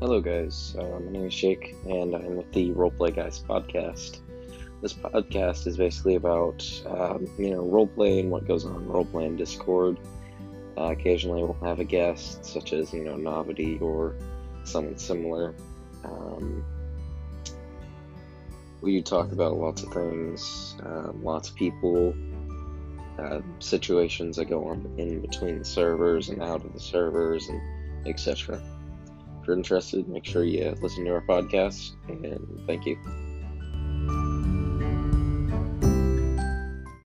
Hello, guys. Uh, my name is Jake, and I'm with the Roleplay Guys podcast. This podcast is basically about, um, you know, roleplay and what goes on in roleplay in Discord. Uh, occasionally, we'll have a guest, such as, you know, Novity or someone similar. Um, we talk about lots of things, um, lots of people, uh, situations that go on in between the servers and out of the servers, and etc. You're interested, make sure you listen to our podcast, and thank you.